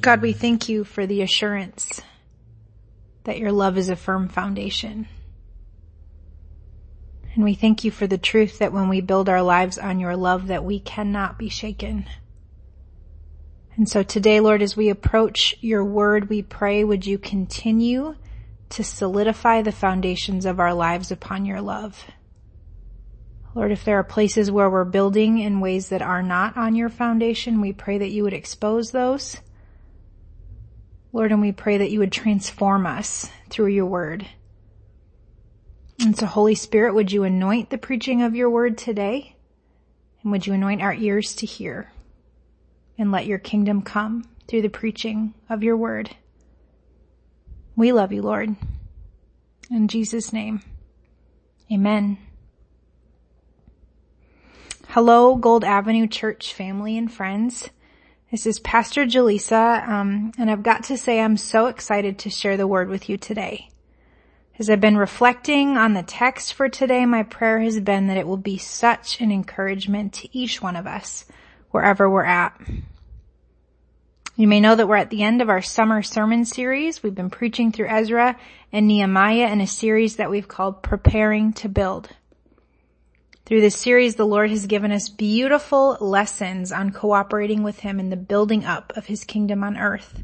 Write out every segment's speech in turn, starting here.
God, we thank you for the assurance that your love is a firm foundation. And we thank you for the truth that when we build our lives on your love that we cannot be shaken. And so today, Lord, as we approach your word, we pray, would you continue to solidify the foundations of our lives upon your love? Lord, if there are places where we're building in ways that are not on your foundation, we pray that you would expose those. Lord, and we pray that you would transform us through your word. And so Holy Spirit, would you anoint the preaching of your word today? And would you anoint our ears to hear? And let your kingdom come through the preaching of your word. We love you, Lord. In Jesus' name, amen. Hello, Gold Avenue Church family and friends. This is Pastor Jaleesa, um, and I've got to say I'm so excited to share the word with you today. As I've been reflecting on the text for today, my prayer has been that it will be such an encouragement to each one of us, wherever we're at. You may know that we're at the end of our summer sermon series. We've been preaching through Ezra and Nehemiah in a series that we've called Preparing to Build. Through this series, the Lord has given us beautiful lessons on cooperating with Him in the building up of His kingdom on earth.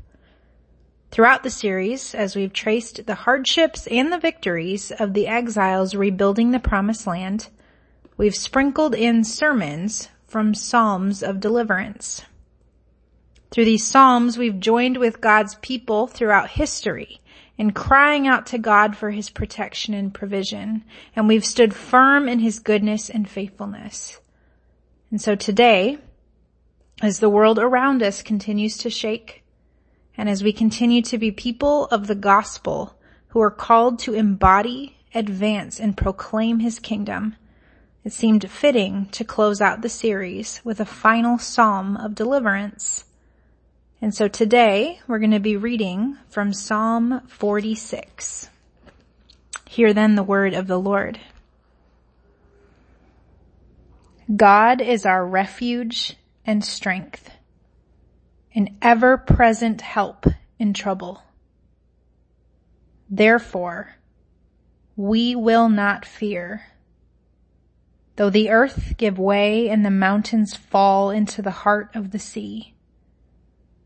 Throughout the series, as we've traced the hardships and the victories of the exiles rebuilding the promised land, we've sprinkled in sermons from Psalms of deliverance. Through these Psalms, we've joined with God's people throughout history and crying out to God for his protection and provision. And we've stood firm in his goodness and faithfulness. And so today, as the world around us continues to shake, and as we continue to be people of the gospel who are called to embody, advance, and proclaim his kingdom, it seemed fitting to close out the series with a final psalm of deliverance. And so today we're going to be reading from Psalm 46. Hear then the word of the Lord. God is our refuge and strength, an ever present help in trouble. Therefore, we will not fear. Though the earth give way and the mountains fall into the heart of the sea,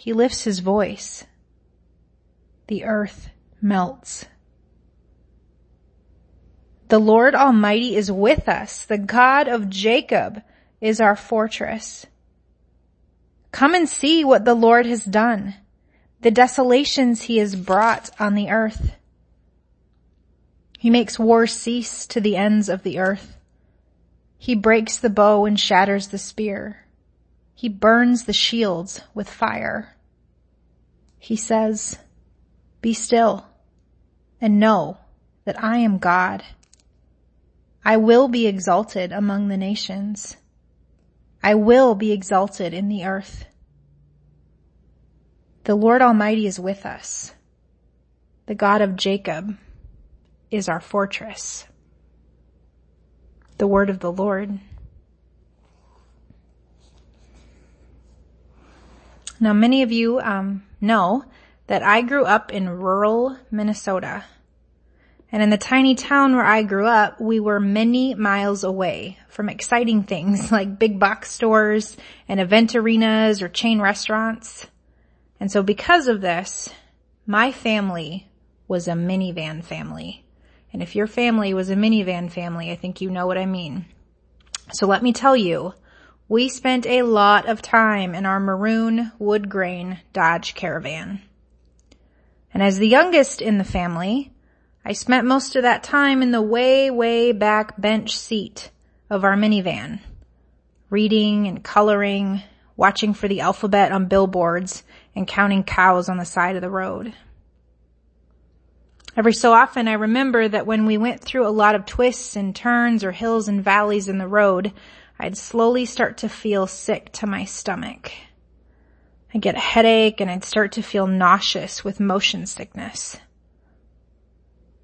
He lifts his voice. The earth melts. The Lord Almighty is with us. The God of Jacob is our fortress. Come and see what the Lord has done, the desolations he has brought on the earth. He makes war cease to the ends of the earth. He breaks the bow and shatters the spear. He burns the shields with fire. He says, be still and know that I am God. I will be exalted among the nations. I will be exalted in the earth. The Lord Almighty is with us. The God of Jacob is our fortress. The word of the Lord. Now many of you um, know that I grew up in rural Minnesota. And in the tiny town where I grew up, we were many miles away from exciting things like big box stores and event arenas or chain restaurants. And so because of this, my family was a minivan family. And if your family was a minivan family, I think you know what I mean. So let me tell you, we spent a lot of time in our maroon wood grain Dodge Caravan. And as the youngest in the family, I spent most of that time in the way, way back bench seat of our minivan, reading and coloring, watching for the alphabet on billboards and counting cows on the side of the road. Every so often I remember that when we went through a lot of twists and turns or hills and valleys in the road, I'd slowly start to feel sick to my stomach. I'd get a headache and I'd start to feel nauseous with motion sickness.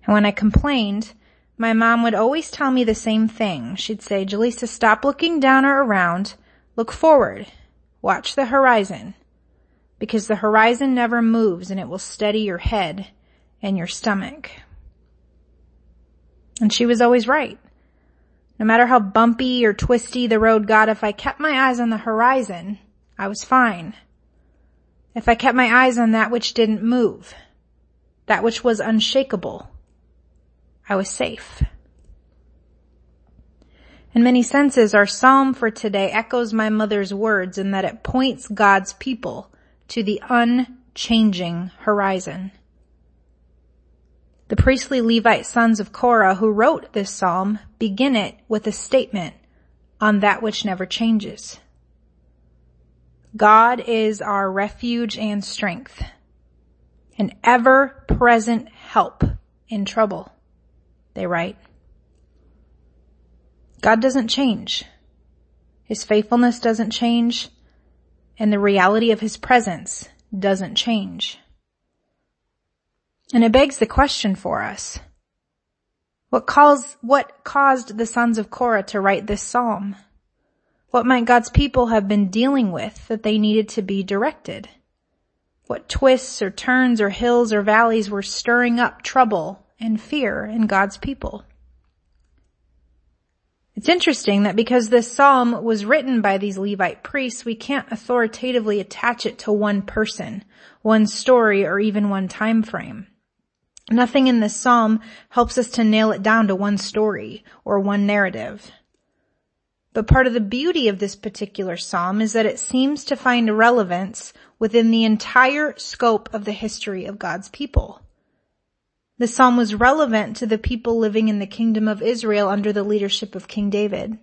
And when I complained, my mom would always tell me the same thing. She'd say, Jaleesa, stop looking down or around. Look forward. Watch the horizon. Because the horizon never moves and it will steady your head and your stomach. And she was always right. No matter how bumpy or twisty the road got, if I kept my eyes on the horizon, I was fine. If I kept my eyes on that which didn't move, that which was unshakable, I was safe. In many senses, our psalm for today echoes my mother's words in that it points God's people to the unchanging horizon. The priestly Levite sons of Korah who wrote this psalm begin it with a statement on that which never changes. God is our refuge and strength, an ever present help in trouble, they write. God doesn't change. His faithfulness doesn't change and the reality of his presence doesn't change. And it begs the question for us. What caused, what caused the sons of Korah to write this psalm? What might God's people have been dealing with that they needed to be directed? What twists or turns or hills or valleys were stirring up trouble and fear in God's people? It's interesting that because this psalm was written by these Levite priests, we can't authoritatively attach it to one person, one story, or even one time frame. Nothing in this psalm helps us to nail it down to one story or one narrative. But part of the beauty of this particular psalm is that it seems to find relevance within the entire scope of the history of God's people. The psalm was relevant to the people living in the kingdom of Israel under the leadership of King David.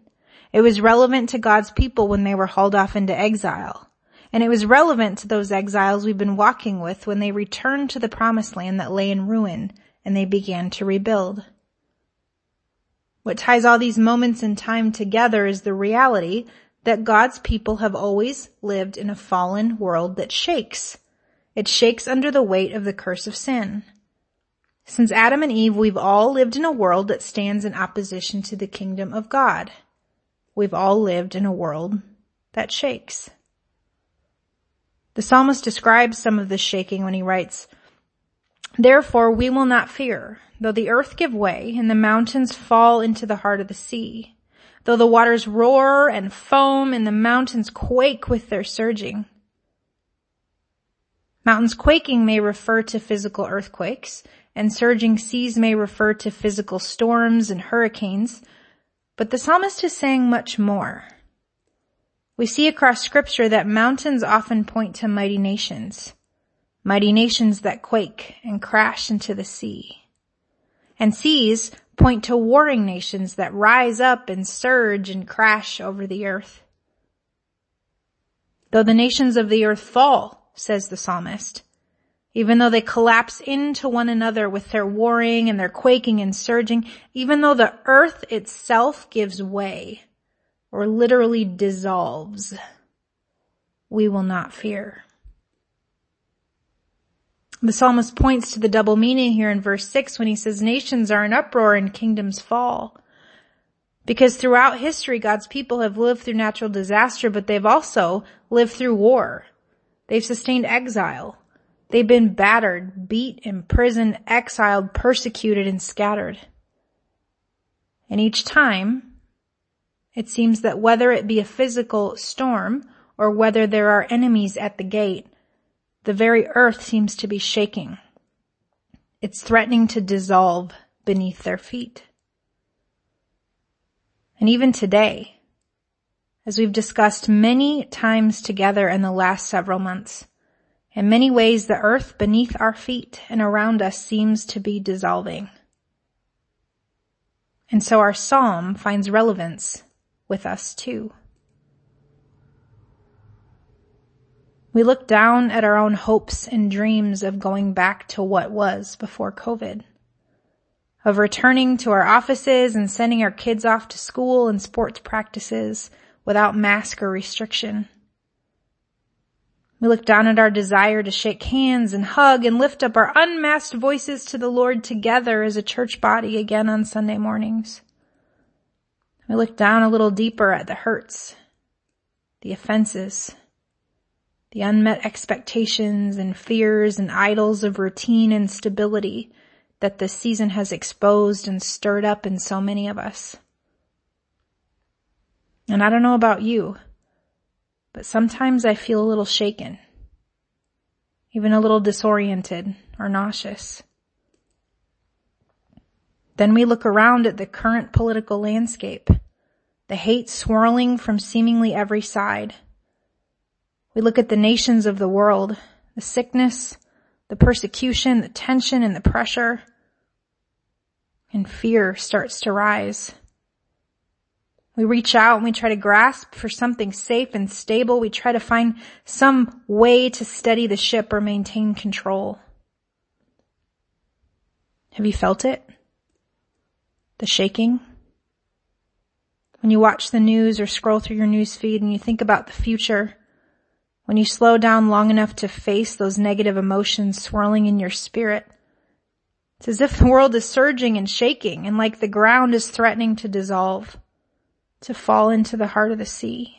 It was relevant to God's people when they were hauled off into exile. And it was relevant to those exiles we've been walking with when they returned to the promised land that lay in ruin and they began to rebuild. What ties all these moments in time together is the reality that God's people have always lived in a fallen world that shakes. It shakes under the weight of the curse of sin. Since Adam and Eve, we've all lived in a world that stands in opposition to the kingdom of God. We've all lived in a world that shakes. The psalmist describes some of this shaking when he writes, Therefore we will not fear, though the earth give way and the mountains fall into the heart of the sea, though the waters roar and foam and the mountains quake with their surging. Mountains quaking may refer to physical earthquakes, and surging seas may refer to physical storms and hurricanes, but the psalmist is saying much more. We see across scripture that mountains often point to mighty nations, mighty nations that quake and crash into the sea. And seas point to warring nations that rise up and surge and crash over the earth. Though the nations of the earth fall, says the psalmist, even though they collapse into one another with their warring and their quaking and surging, even though the earth itself gives way, or literally dissolves, we will not fear. The psalmist points to the double meaning here in verse 6 when he says nations are in uproar and kingdoms fall. Because throughout history, God's people have lived through natural disaster, but they've also lived through war. They've sustained exile. They've been battered, beat, imprisoned, exiled, persecuted, and scattered. And each time, it seems that whether it be a physical storm or whether there are enemies at the gate, the very earth seems to be shaking. It's threatening to dissolve beneath their feet. And even today, as we've discussed many times together in the last several months, in many ways the earth beneath our feet and around us seems to be dissolving. And so our psalm finds relevance with us too. We look down at our own hopes and dreams of going back to what was before COVID. Of returning to our offices and sending our kids off to school and sports practices without mask or restriction. We look down at our desire to shake hands and hug and lift up our unmasked voices to the Lord together as a church body again on Sunday mornings. We look down a little deeper at the hurts, the offenses, the unmet expectations and fears and idols of routine and stability that this season has exposed and stirred up in so many of us. And I don't know about you, but sometimes I feel a little shaken, even a little disoriented or nauseous. Then we look around at the current political landscape, the hate swirling from seemingly every side. We look at the nations of the world, the sickness, the persecution, the tension and the pressure, and fear starts to rise. We reach out and we try to grasp for something safe and stable. We try to find some way to steady the ship or maintain control. Have you felt it? The shaking? When you watch the news or scroll through your news feed and you think about the future, when you slow down long enough to face those negative emotions swirling in your spirit, it's as if the world is surging and shaking and like the ground is threatening to dissolve to fall into the heart of the sea.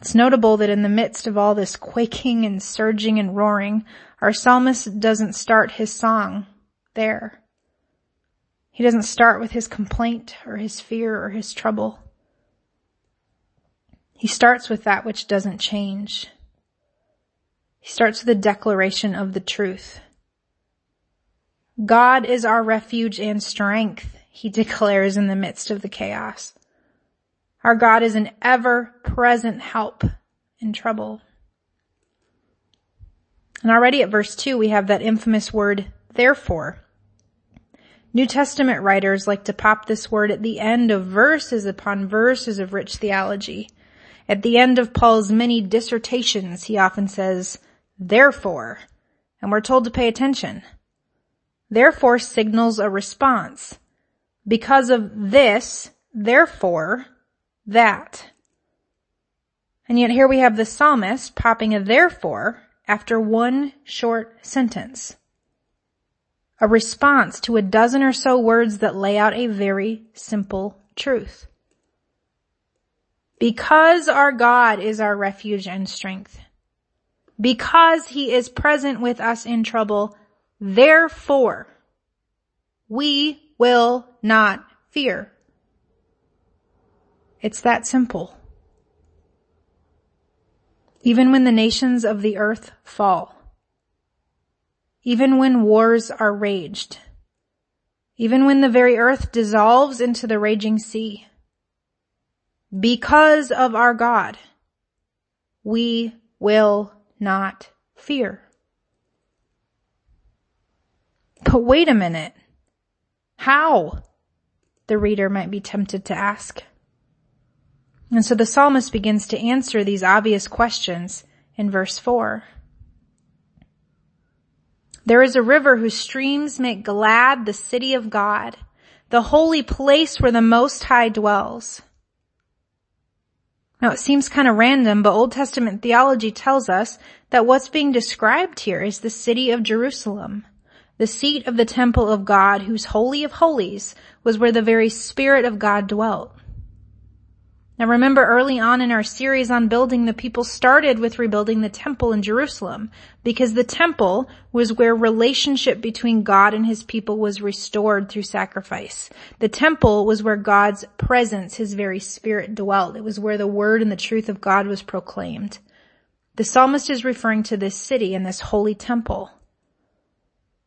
It's notable that in the midst of all this quaking and surging and roaring, our psalmist doesn't start his song there. He doesn't start with his complaint or his fear or his trouble. He starts with that which doesn't change. He starts with a declaration of the truth. God is our refuge and strength, he declares in the midst of the chaos. Our God is an ever present help in trouble. And already at verse two, we have that infamous word, therefore. New Testament writers like to pop this word at the end of verses upon verses of rich theology. At the end of Paul's many dissertations, he often says, therefore, and we're told to pay attention therefore signals a response. Because of this, therefore, that. And yet here we have the psalmist popping a therefore after one short sentence. A response to a dozen or so words that lay out a very simple truth. Because our God is our refuge and strength. Because he is present with us in trouble, Therefore, we will not fear. It's that simple. Even when the nations of the earth fall, even when wars are raged, even when the very earth dissolves into the raging sea, because of our God, we will not fear. But wait a minute. How? The reader might be tempted to ask. And so the psalmist begins to answer these obvious questions in verse four. There is a river whose streams make glad the city of God, the holy place where the Most High dwells. Now it seems kind of random, but Old Testament theology tells us that what's being described here is the city of Jerusalem the seat of the temple of God, whose holy of holies was where the very spirit of God dwelt. Now remember early on in our series on building, the people started with rebuilding the temple in Jerusalem because the temple was where relationship between God and his people was restored through sacrifice. The temple was where God's presence, his very spirit dwelt. It was where the word and the truth of God was proclaimed. The psalmist is referring to this city and this holy temple.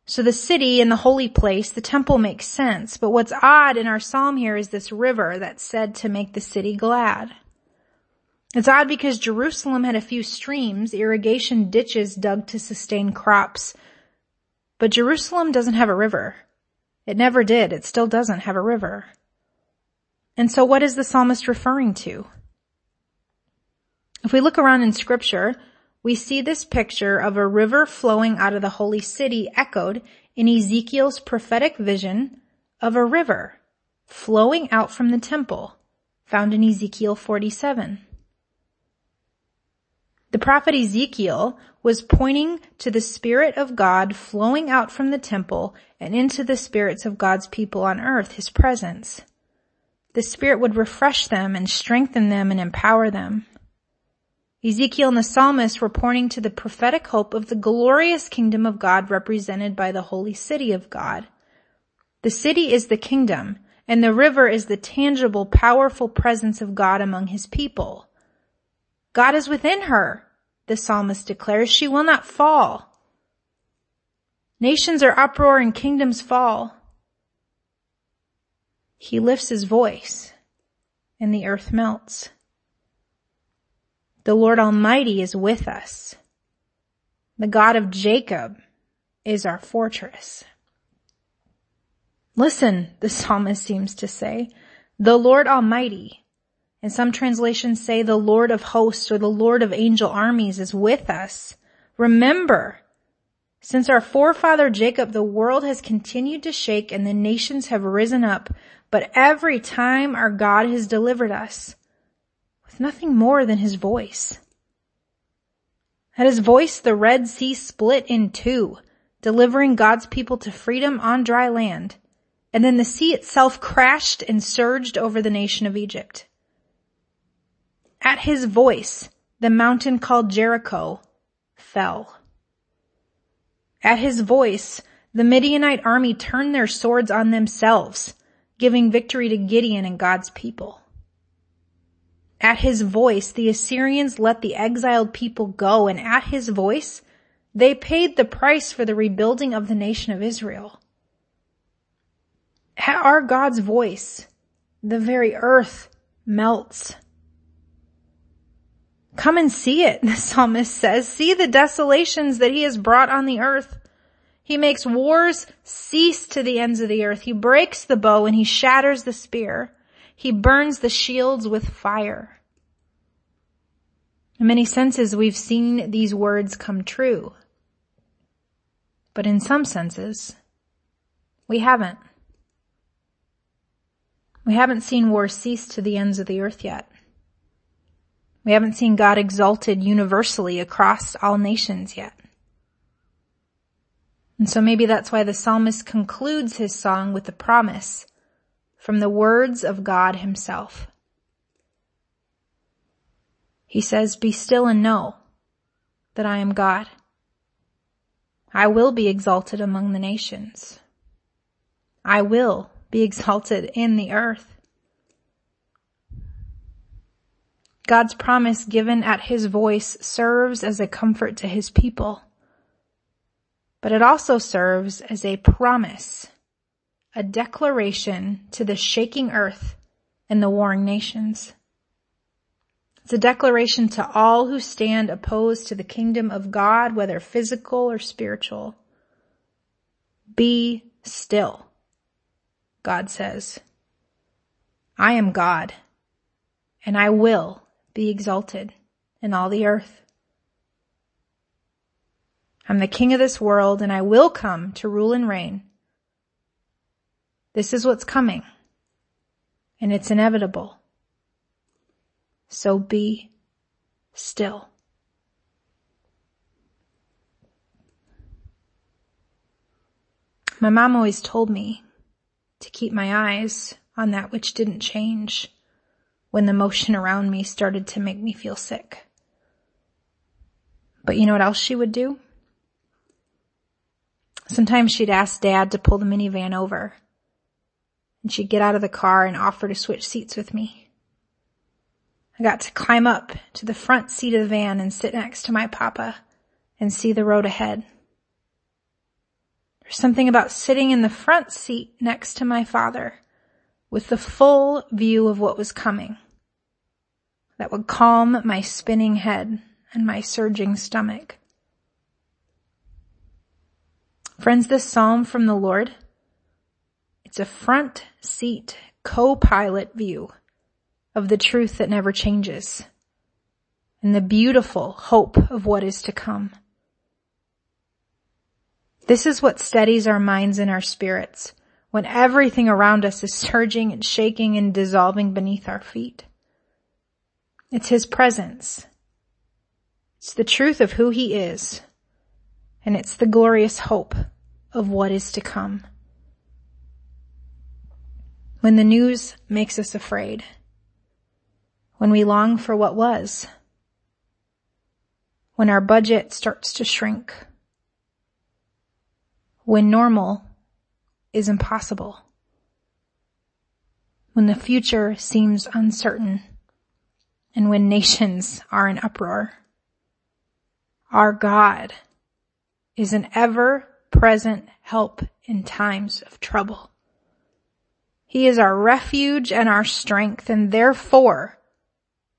So the city and the holy place, the temple makes sense, but what's odd in our psalm here is this river that's said to make the city glad. It's odd because Jerusalem had a few streams, irrigation ditches dug to sustain crops, but Jerusalem doesn't have a river. It never did. It still doesn't have a river. And so what is the psalmist referring to? If we look around in scripture, we see this picture of a river flowing out of the holy city echoed in Ezekiel's prophetic vision of a river flowing out from the temple found in Ezekiel 47. The prophet Ezekiel was pointing to the Spirit of God flowing out from the temple and into the spirits of God's people on earth, His presence. The Spirit would refresh them and strengthen them and empower them. Ezekiel and the psalmist were pointing to the prophetic hope of the glorious kingdom of God represented by the holy city of God. The city is the kingdom, and the river is the tangible, powerful presence of God among his people. God is within her, the psalmist declares. She will not fall. Nations are uproar and kingdoms fall. He lifts his voice and the earth melts. The Lord Almighty is with us. The God of Jacob is our fortress. Listen, the psalmist seems to say, the Lord Almighty and some translations say the Lord of hosts or the Lord of angel armies is with us. Remember, since our forefather Jacob, the world has continued to shake and the nations have risen up, but every time our God has delivered us nothing more than his voice. At his voice, the Red Sea split in two, delivering God's people to freedom on dry land. And then the sea itself crashed and surged over the nation of Egypt. At his voice, the mountain called Jericho fell. At his voice, the Midianite army turned their swords on themselves, giving victory to Gideon and God's people. At his voice, the Assyrians let the exiled people go, and at his voice, they paid the price for the rebuilding of the nation of Israel. At our God's voice, the very earth melts. Come and see it, the psalmist says. See the desolations that he has brought on the earth. He makes wars cease to the ends of the earth. He breaks the bow and he shatters the spear. He burns the shields with fire. In many senses, we've seen these words come true. But in some senses, we haven't. We haven't seen war cease to the ends of the earth yet. We haven't seen God exalted universally across all nations yet. And so maybe that's why the psalmist concludes his song with the promise from the words of God himself. He says, be still and know that I am God. I will be exalted among the nations. I will be exalted in the earth. God's promise given at his voice serves as a comfort to his people. But it also serves as a promise, a declaration to the shaking earth and the warring nations. It's a declaration to all who stand opposed to the kingdom of God, whether physical or spiritual. Be still, God says. I am God, and I will be exalted in all the earth. I'm the king of this world and I will come to rule and reign. This is what's coming and it's inevitable. So be still. My mom always told me to keep my eyes on that which didn't change when the motion around me started to make me feel sick. But you know what else she would do? Sometimes she'd ask dad to pull the minivan over and she'd get out of the car and offer to switch seats with me. I got to climb up to the front seat of the van and sit next to my papa and see the road ahead. There's something about sitting in the front seat next to my father with the full view of what was coming that would calm my spinning head and my surging stomach. Friends, this psalm from the Lord, it's a front seat co-pilot view of the truth that never changes. and the beautiful hope of what is to come. This is what steadies our minds and our spirits when everything around us is surging and shaking and dissolving beneath our feet. It's His presence. It's the truth of who He is. And it's the glorious hope of what is to come. When the news makes us afraid. When we long for what was. When our budget starts to shrink. When normal is impossible. When the future seems uncertain and when nations are in uproar. Our God is an ever present help in times of trouble. He is our refuge and our strength and therefore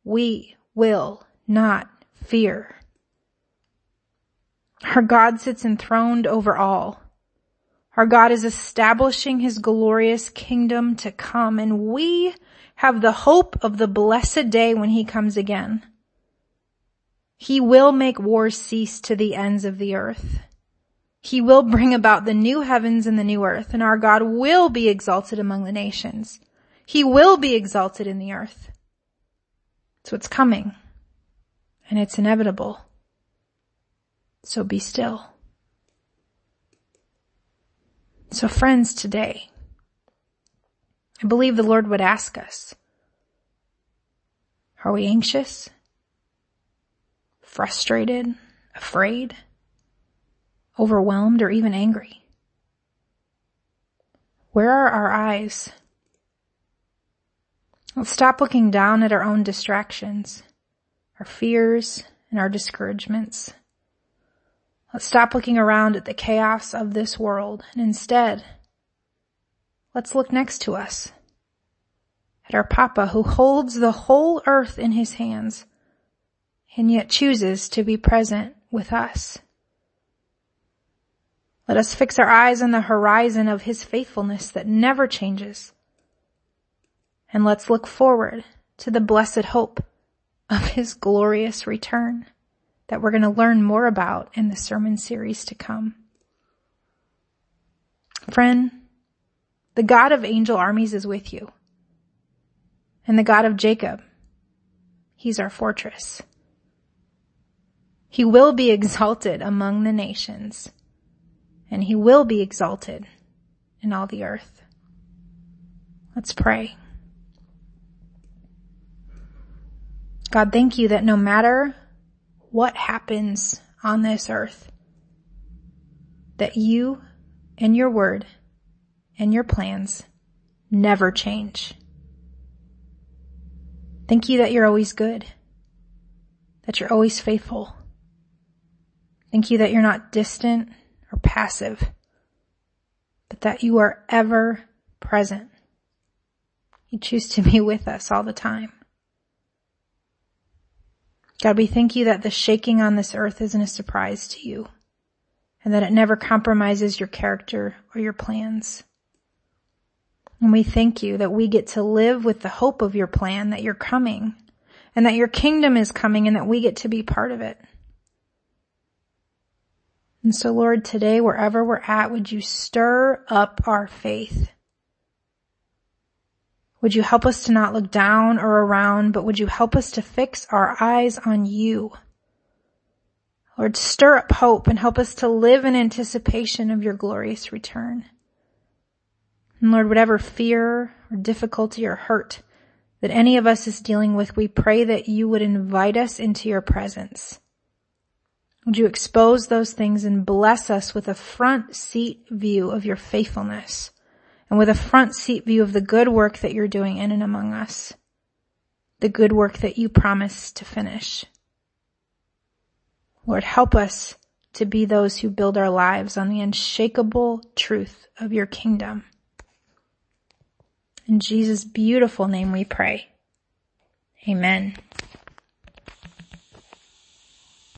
we will not fear. Our God sits enthroned over all. Our God is establishing his glorious kingdom to come and we have the hope of the blessed day when he comes again. He will make wars cease to the ends of the earth. He will bring about the new heavens and the new earth and our God will be exalted among the nations. He will be exalted in the earth. It's what's coming and it's inevitable. So be still. So friends, today, I believe the Lord would ask us, are we anxious? Frustrated? Afraid? Overwhelmed or even angry? Where are our eyes? Let's stop looking down at our own distractions, our fears and our discouragements. Let's stop looking around at the chaos of this world and instead, let's look next to us at our Papa who holds the whole earth in his hands and yet chooses to be present with us. Let us fix our eyes on the horizon of his faithfulness that never changes. And let's look forward to the blessed hope of his glorious return that we're going to learn more about in the sermon series to come. Friend, the God of angel armies is with you. And the God of Jacob, he's our fortress. He will be exalted among the nations and he will be exalted in all the earth. Let's pray. God, thank you that no matter what happens on this earth, that you and your word and your plans never change. Thank you that you're always good, that you're always faithful. Thank you that you're not distant or passive, but that you are ever present. You choose to be with us all the time. God, we thank you that the shaking on this earth isn't a surprise to you and that it never compromises your character or your plans. And we thank you that we get to live with the hope of your plan that you're coming and that your kingdom is coming and that we get to be part of it. And so Lord, today, wherever we're at, would you stir up our faith? Would you help us to not look down or around, but would you help us to fix our eyes on you? Lord, stir up hope and help us to live in anticipation of your glorious return. And Lord, whatever fear or difficulty or hurt that any of us is dealing with, we pray that you would invite us into your presence. Would you expose those things and bless us with a front seat view of your faithfulness? and with a front seat view of the good work that you're doing in and among us. The good work that you promise to finish. Lord, help us to be those who build our lives on the unshakable truth of your kingdom. In Jesus' beautiful name we pray. Amen.